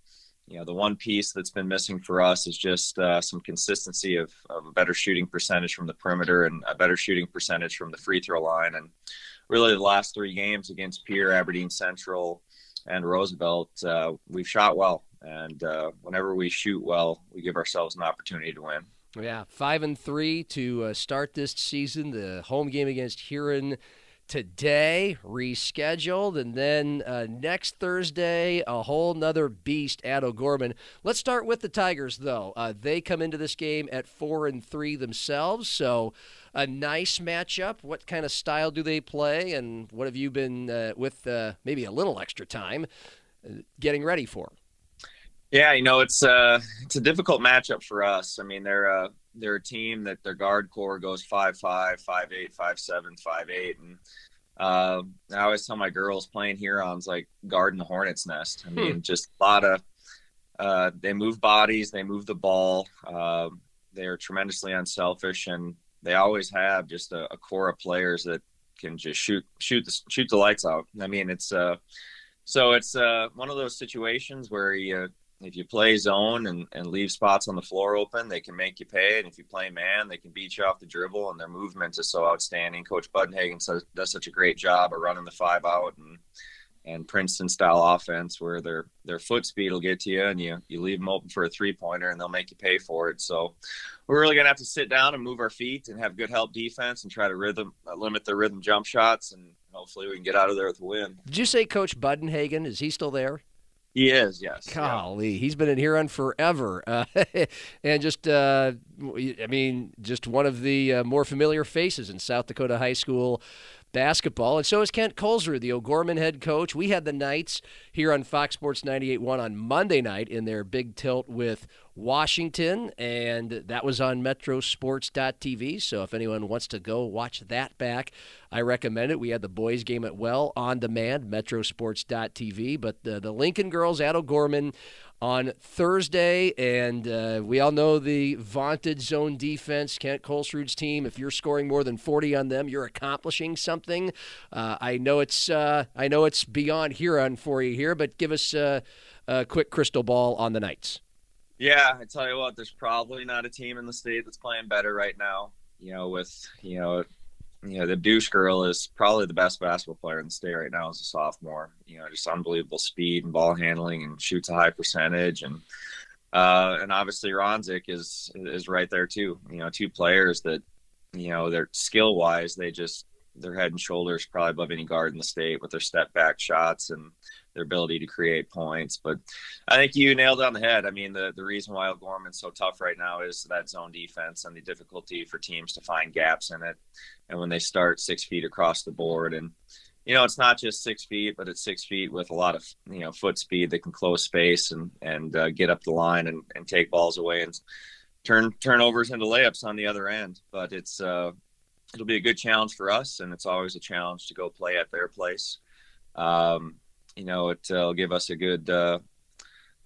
You know, the one piece that's been missing for us is just uh, some consistency of, of, a better shooting percentage from the perimeter and a better shooting percentage from the free throw line. And really, the last three games against Pierre, Aberdeen Central, and Roosevelt, uh, we've shot well. And uh, whenever we shoot well, we give ourselves an opportunity to win. Yeah, five and three to uh, start this season. The home game against Huron today, rescheduled, and then uh, next Thursday, a whole nother beast at O'Gorman. Let's start with the Tigers, though. Uh, they come into this game at four and three themselves, so a nice matchup. What kind of style do they play, and what have you been uh, with uh, maybe a little extra time uh, getting ready for? Yeah, you know it's uh it's a difficult matchup for us. I mean, they're uh, they're a team that their guard core goes five five, five eight, five seven, five eight, and uh, I always tell my girls playing Hurons like guarding the hornet's nest. I mean, hmm. just a lot of uh, they move bodies, they move the ball. Uh, they are tremendously unselfish, and they always have just a, a, core of players that can just shoot shoot the shoot the lights out. I mean, it's uh, so it's uh, one of those situations where you if you play zone and, and leave spots on the floor open, they can make you pay. And if you play man, they can beat you off the dribble. And their movement is so outstanding. Coach Buddenhagen does such a great job of running the five out and and Princeton style offense where their their foot speed will get to you and you you leave them open for a three pointer and they'll make you pay for it. So we're really gonna have to sit down and move our feet and have good help defense and try to rhythm uh, limit the rhythm jump shots and hopefully we can get out of there with a win. Did you say Coach Buddenhagen? Is he still there? He is, yes. Golly, yeah. he's been in Huron forever, uh, and just, uh, I mean, just one of the uh, more familiar faces in South Dakota high school basketball. And so is Kent Kolsrud, the O'Gorman head coach. We had the Knights here on Fox Sports 98.1 on Monday night in their big tilt with Washington, and that was on metrosports.tv. So if anyone wants to go watch that back, I recommend it. We had the boys' game at Well on demand, metrosports.tv. But the, the Lincoln girls at O'Gorman on Thursday, and uh, we all know the vaunted zone defense, Kent Kolsrud's team. If you're scoring more than 40 on them, you're accomplishing something. Uh, I know it's uh, I know it's beyond Huron for you here, but give us a quick crystal ball on the Knights. Yeah, I tell you what, there's probably not a team in the state that's playing better right now. You know, with you know you know, the douche girl is probably the best basketball player in the state right now as a sophomore. You know, just unbelievable speed and ball handling and shoots a high percentage and uh, and obviously Ronsiek is is right there too. You know, two players that you know they're skill wise they just they're head and shoulders probably above any guard in the state with their step back shots and their ability to create points. But I think you nailed on the head. I mean, the, the reason why O'Gorman's so tough right now is that zone defense and the difficulty for teams to find gaps in it. And when they start six feet across the board and, you know, it's not just six feet, but it's six feet with a lot of you know foot speed that can close space and and uh, get up the line and, and take balls away and turn turnovers into layups on the other end. But it's uh, it'll be a good challenge for us, and it's always a challenge to go play at their place. Um, you know, it'll give us a good uh,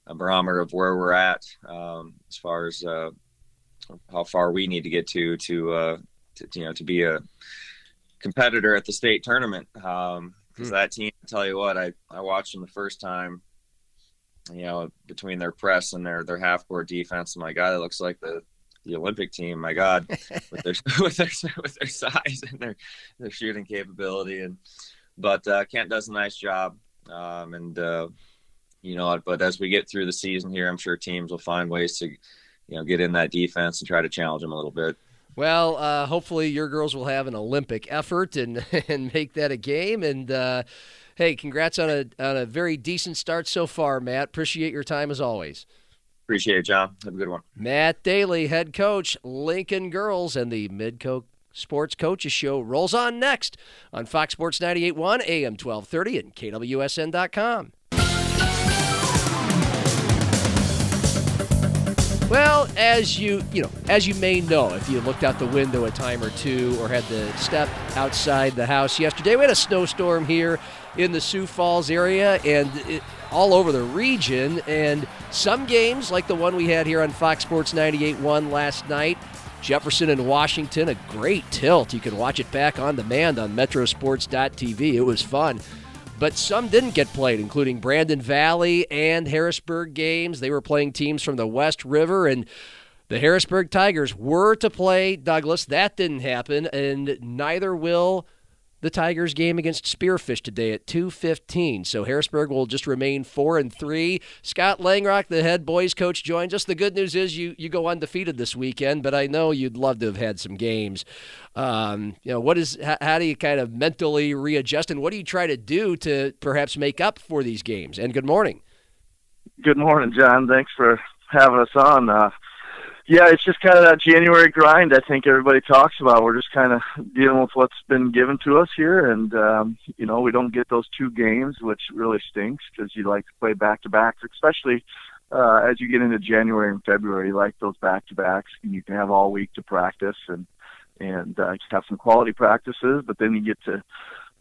a barometer of where we're at um, as far as uh, how far we need to get to to, uh, to you know to be a competitor at the state tournament. Because um, hmm. that team, I tell you what, I I watched them the first time. You know, between their press and their their half court defense, my God, it looks like the the Olympic team. My God, with their with their with their size and their their shooting capability, and but uh, Kent does a nice job, um, and uh, you know, but as we get through the season here, I'm sure teams will find ways to, you know, get in that defense and try to challenge them a little bit. Well, uh, hopefully your girls will have an Olympic effort and and make that a game. And uh, hey, congrats on a on a very decent start so far, Matt. Appreciate your time as always. Appreciate it, John. Have a good one. Matt Daly, head coach, Lincoln Girls, and the Midco Sports Coaches Show rolls on next on Fox Sports 98.1, AM 1230, and KWSN.com. Well, as you you know, as you may know, if you looked out the window a time or two or had to step outside the house yesterday, we had a snowstorm here in the Sioux Falls area and it, all over the region. And some games, like the one we had here on Fox Sports 98.1 last night, Jefferson and Washington, a great tilt. You can watch it back on demand on Metrosports.tv. It was fun but some didn't get played, including Brandon Valley and Harrisburg games. They were playing teams from the West River, and the Harrisburg Tigers were to play Douglas. That didn't happen, and neither will the Tigers game against Spearfish today at 2:15. So Harrisburg will just remain 4 and 3. Scott Langrock, the head boys coach joins us. The good news is you you go undefeated this weekend, but I know you'd love to have had some games. Um, you know, what is how, how do you kind of mentally readjust and what do you try to do to perhaps make up for these games? And good morning. Good morning, John. Thanks for having us on. Uh, yeah, it's just kind of that January grind. I think everybody talks about. We're just kind of dealing with what's been given to us here, and um, you know we don't get those two games, which really stinks because you like to play back to backs, especially uh, as you get into January and February. You like those back to backs, and you can have all week to practice and and uh, just have some quality practices. But then you get to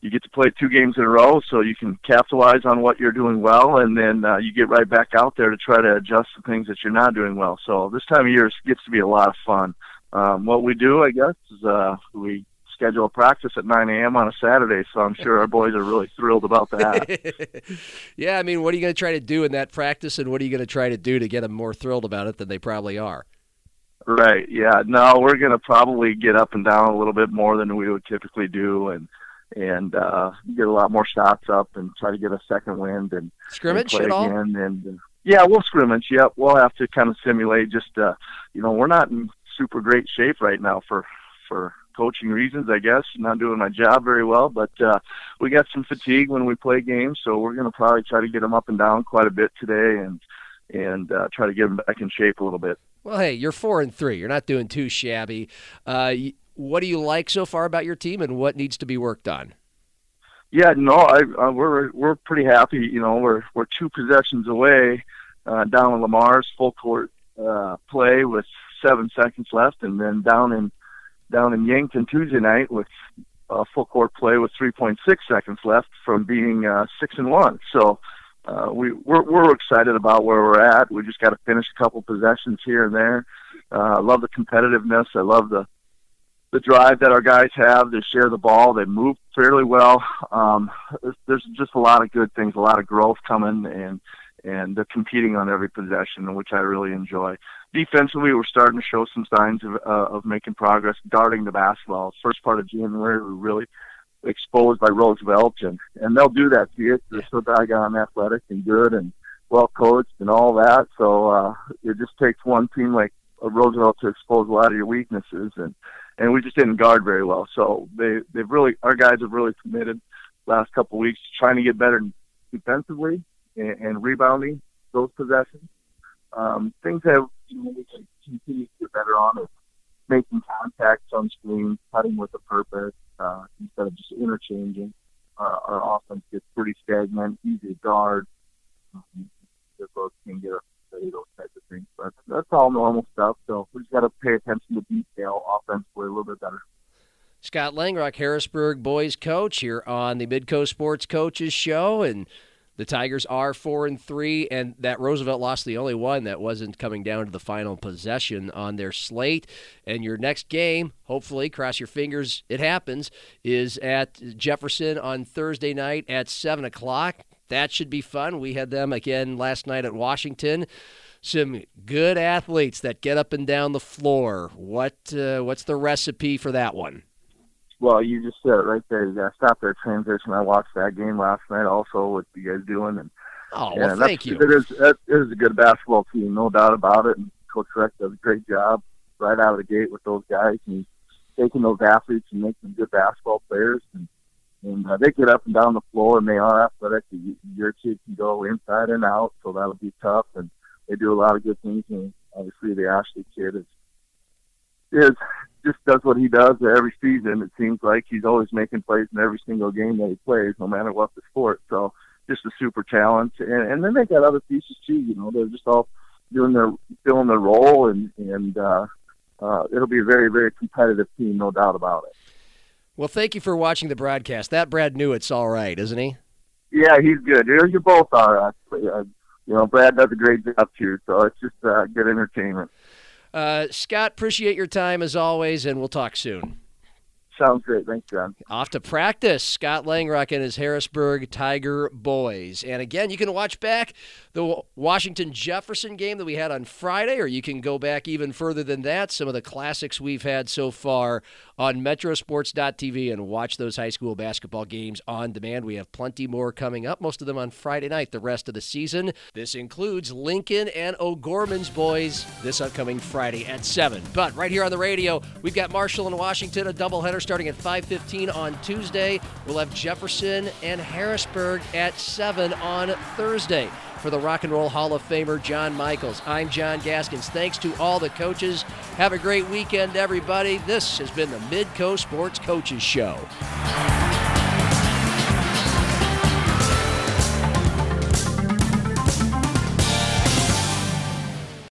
you get to play two games in a row, so you can capitalize on what you're doing well, and then uh, you get right back out there to try to adjust the things that you're not doing well. So this time of year gets to be a lot of fun. Um, what we do, I guess, is uh, we schedule a practice at 9 a.m. on a Saturday, so I'm sure our boys are really thrilled about that. yeah, I mean, what are you going to try to do in that practice, and what are you going to try to do to get them more thrilled about it than they probably are? Right. Yeah. No, we're going to probably get up and down a little bit more than we would typically do, and and uh, get a lot more shots up and try to get a second wind and scrimmage and at all. And, and uh, yeah, we'll scrimmage. Yep, we'll have to kind of simulate. Just uh, you know, we're not in super great shape right now for for coaching reasons, I guess. Not doing my job very well, but uh, we got some fatigue when we play games, so we're going to probably try to get them up and down quite a bit today and and uh, try to get them back in shape a little bit. Well, hey, you're four and three. You're not doing too shabby. Uh, what do you like so far about your team, and what needs to be worked on? Yeah, no, I, uh, we're we're pretty happy. You know, we're we're two possessions away uh, down in Lamar's full court uh, play with seven seconds left, and then down in down in Yankton Tuesday night with uh, full court play with 3.6 seconds left from being uh, six and one. So uh, we we're, we're excited about where we're at. We just got to finish a couple possessions here and there. Uh, I love the competitiveness. I love the the drive that our guys have. They share the ball. They move fairly well. Um, there's, just a lot of good things, a lot of growth coming, and and they're competing on every possession, which I really enjoy. Defensively, we're starting to show some signs of uh, of making progress, guarding the basketball. First part of January, we're really exposed by Roosevelt, and and they'll do that to you. They're so doggone athletic and good and well coached and all that. So uh, it just takes one team like Roosevelt to expose a lot of your weaknesses and and we just didn't guard very well. So they they've really our guys have really committed last couple weeks trying to get better defensively and, and rebounding those possessions. Um, things have you know, we can continue to get better on is making contacts on screen, cutting with a purpose uh, instead of just interchanging. our, our offense gets pretty stagnant, easy to guard. Um, the folks can get those types of things. But that's all normal stuff. So we just got to pay attention to detail offensively a little bit better. Scott Langrock, Harrisburg boys coach, here on the Midco Sports Coaches Show, and the Tigers are four and three, and that Roosevelt lost the only one that wasn't coming down to the final possession on their slate. And your next game, hopefully, cross your fingers, it happens, is at Jefferson on Thursday night at seven o'clock. That should be fun. We had them again last night at Washington. Some good athletes that get up and down the floor. What uh, what's the recipe for that one? Well, you just said it right there. You got to stop that transition. I watched that game last night also. What you guys doing? And oh, well, thank you. It is, it is a good basketball team, no doubt about it. And Coach Reck does a great job right out of the gate with those guys. And he's taking those athletes and making them good basketball players. And and uh, they get up and down the floor, and they are athletic. Your kid can go inside and out, so that'll be tough. And they do a lot of good things. And obviously, the Ashley kid is is just does what he does every season. It seems like he's always making plays in every single game that he plays, no matter what the sport. So just a super talent. And, and then they got other pieces too. You know, they're just all doing their filling their role, and and uh, uh, it'll be a very very competitive team, no doubt about it. Well, thank you for watching the broadcast. That Brad knew it's all right, isn't he? Yeah, he's good. You both are actually. Uh, you know, Brad does a great job too, so it's just uh, good entertainment. Uh, Scott, appreciate your time as always, and we'll talk soon. Sounds great. Thanks, John. Off to practice. Scott Langrock and his Harrisburg Tiger boys. And again, you can watch back the Washington Jefferson game that we had on Friday, or you can go back even further than that. Some of the classics we've had so far on metrosports.tv and watch those high school basketball games on demand. We have plenty more coming up, most of them on Friday night, the rest of the season. This includes Lincoln and O'Gorman's boys this upcoming Friday at 7. But right here on the radio, we've got Marshall and Washington, a doubleheader starting at 5.15 on Tuesday. We'll have Jefferson and Harrisburg at 7 on Thursday for the Rock and Roll Hall of Famer John Michaels. I'm John Gaskins. Thanks to all the coaches. Have a great weekend, everybody. This has been the Midco Sports Coaches Show.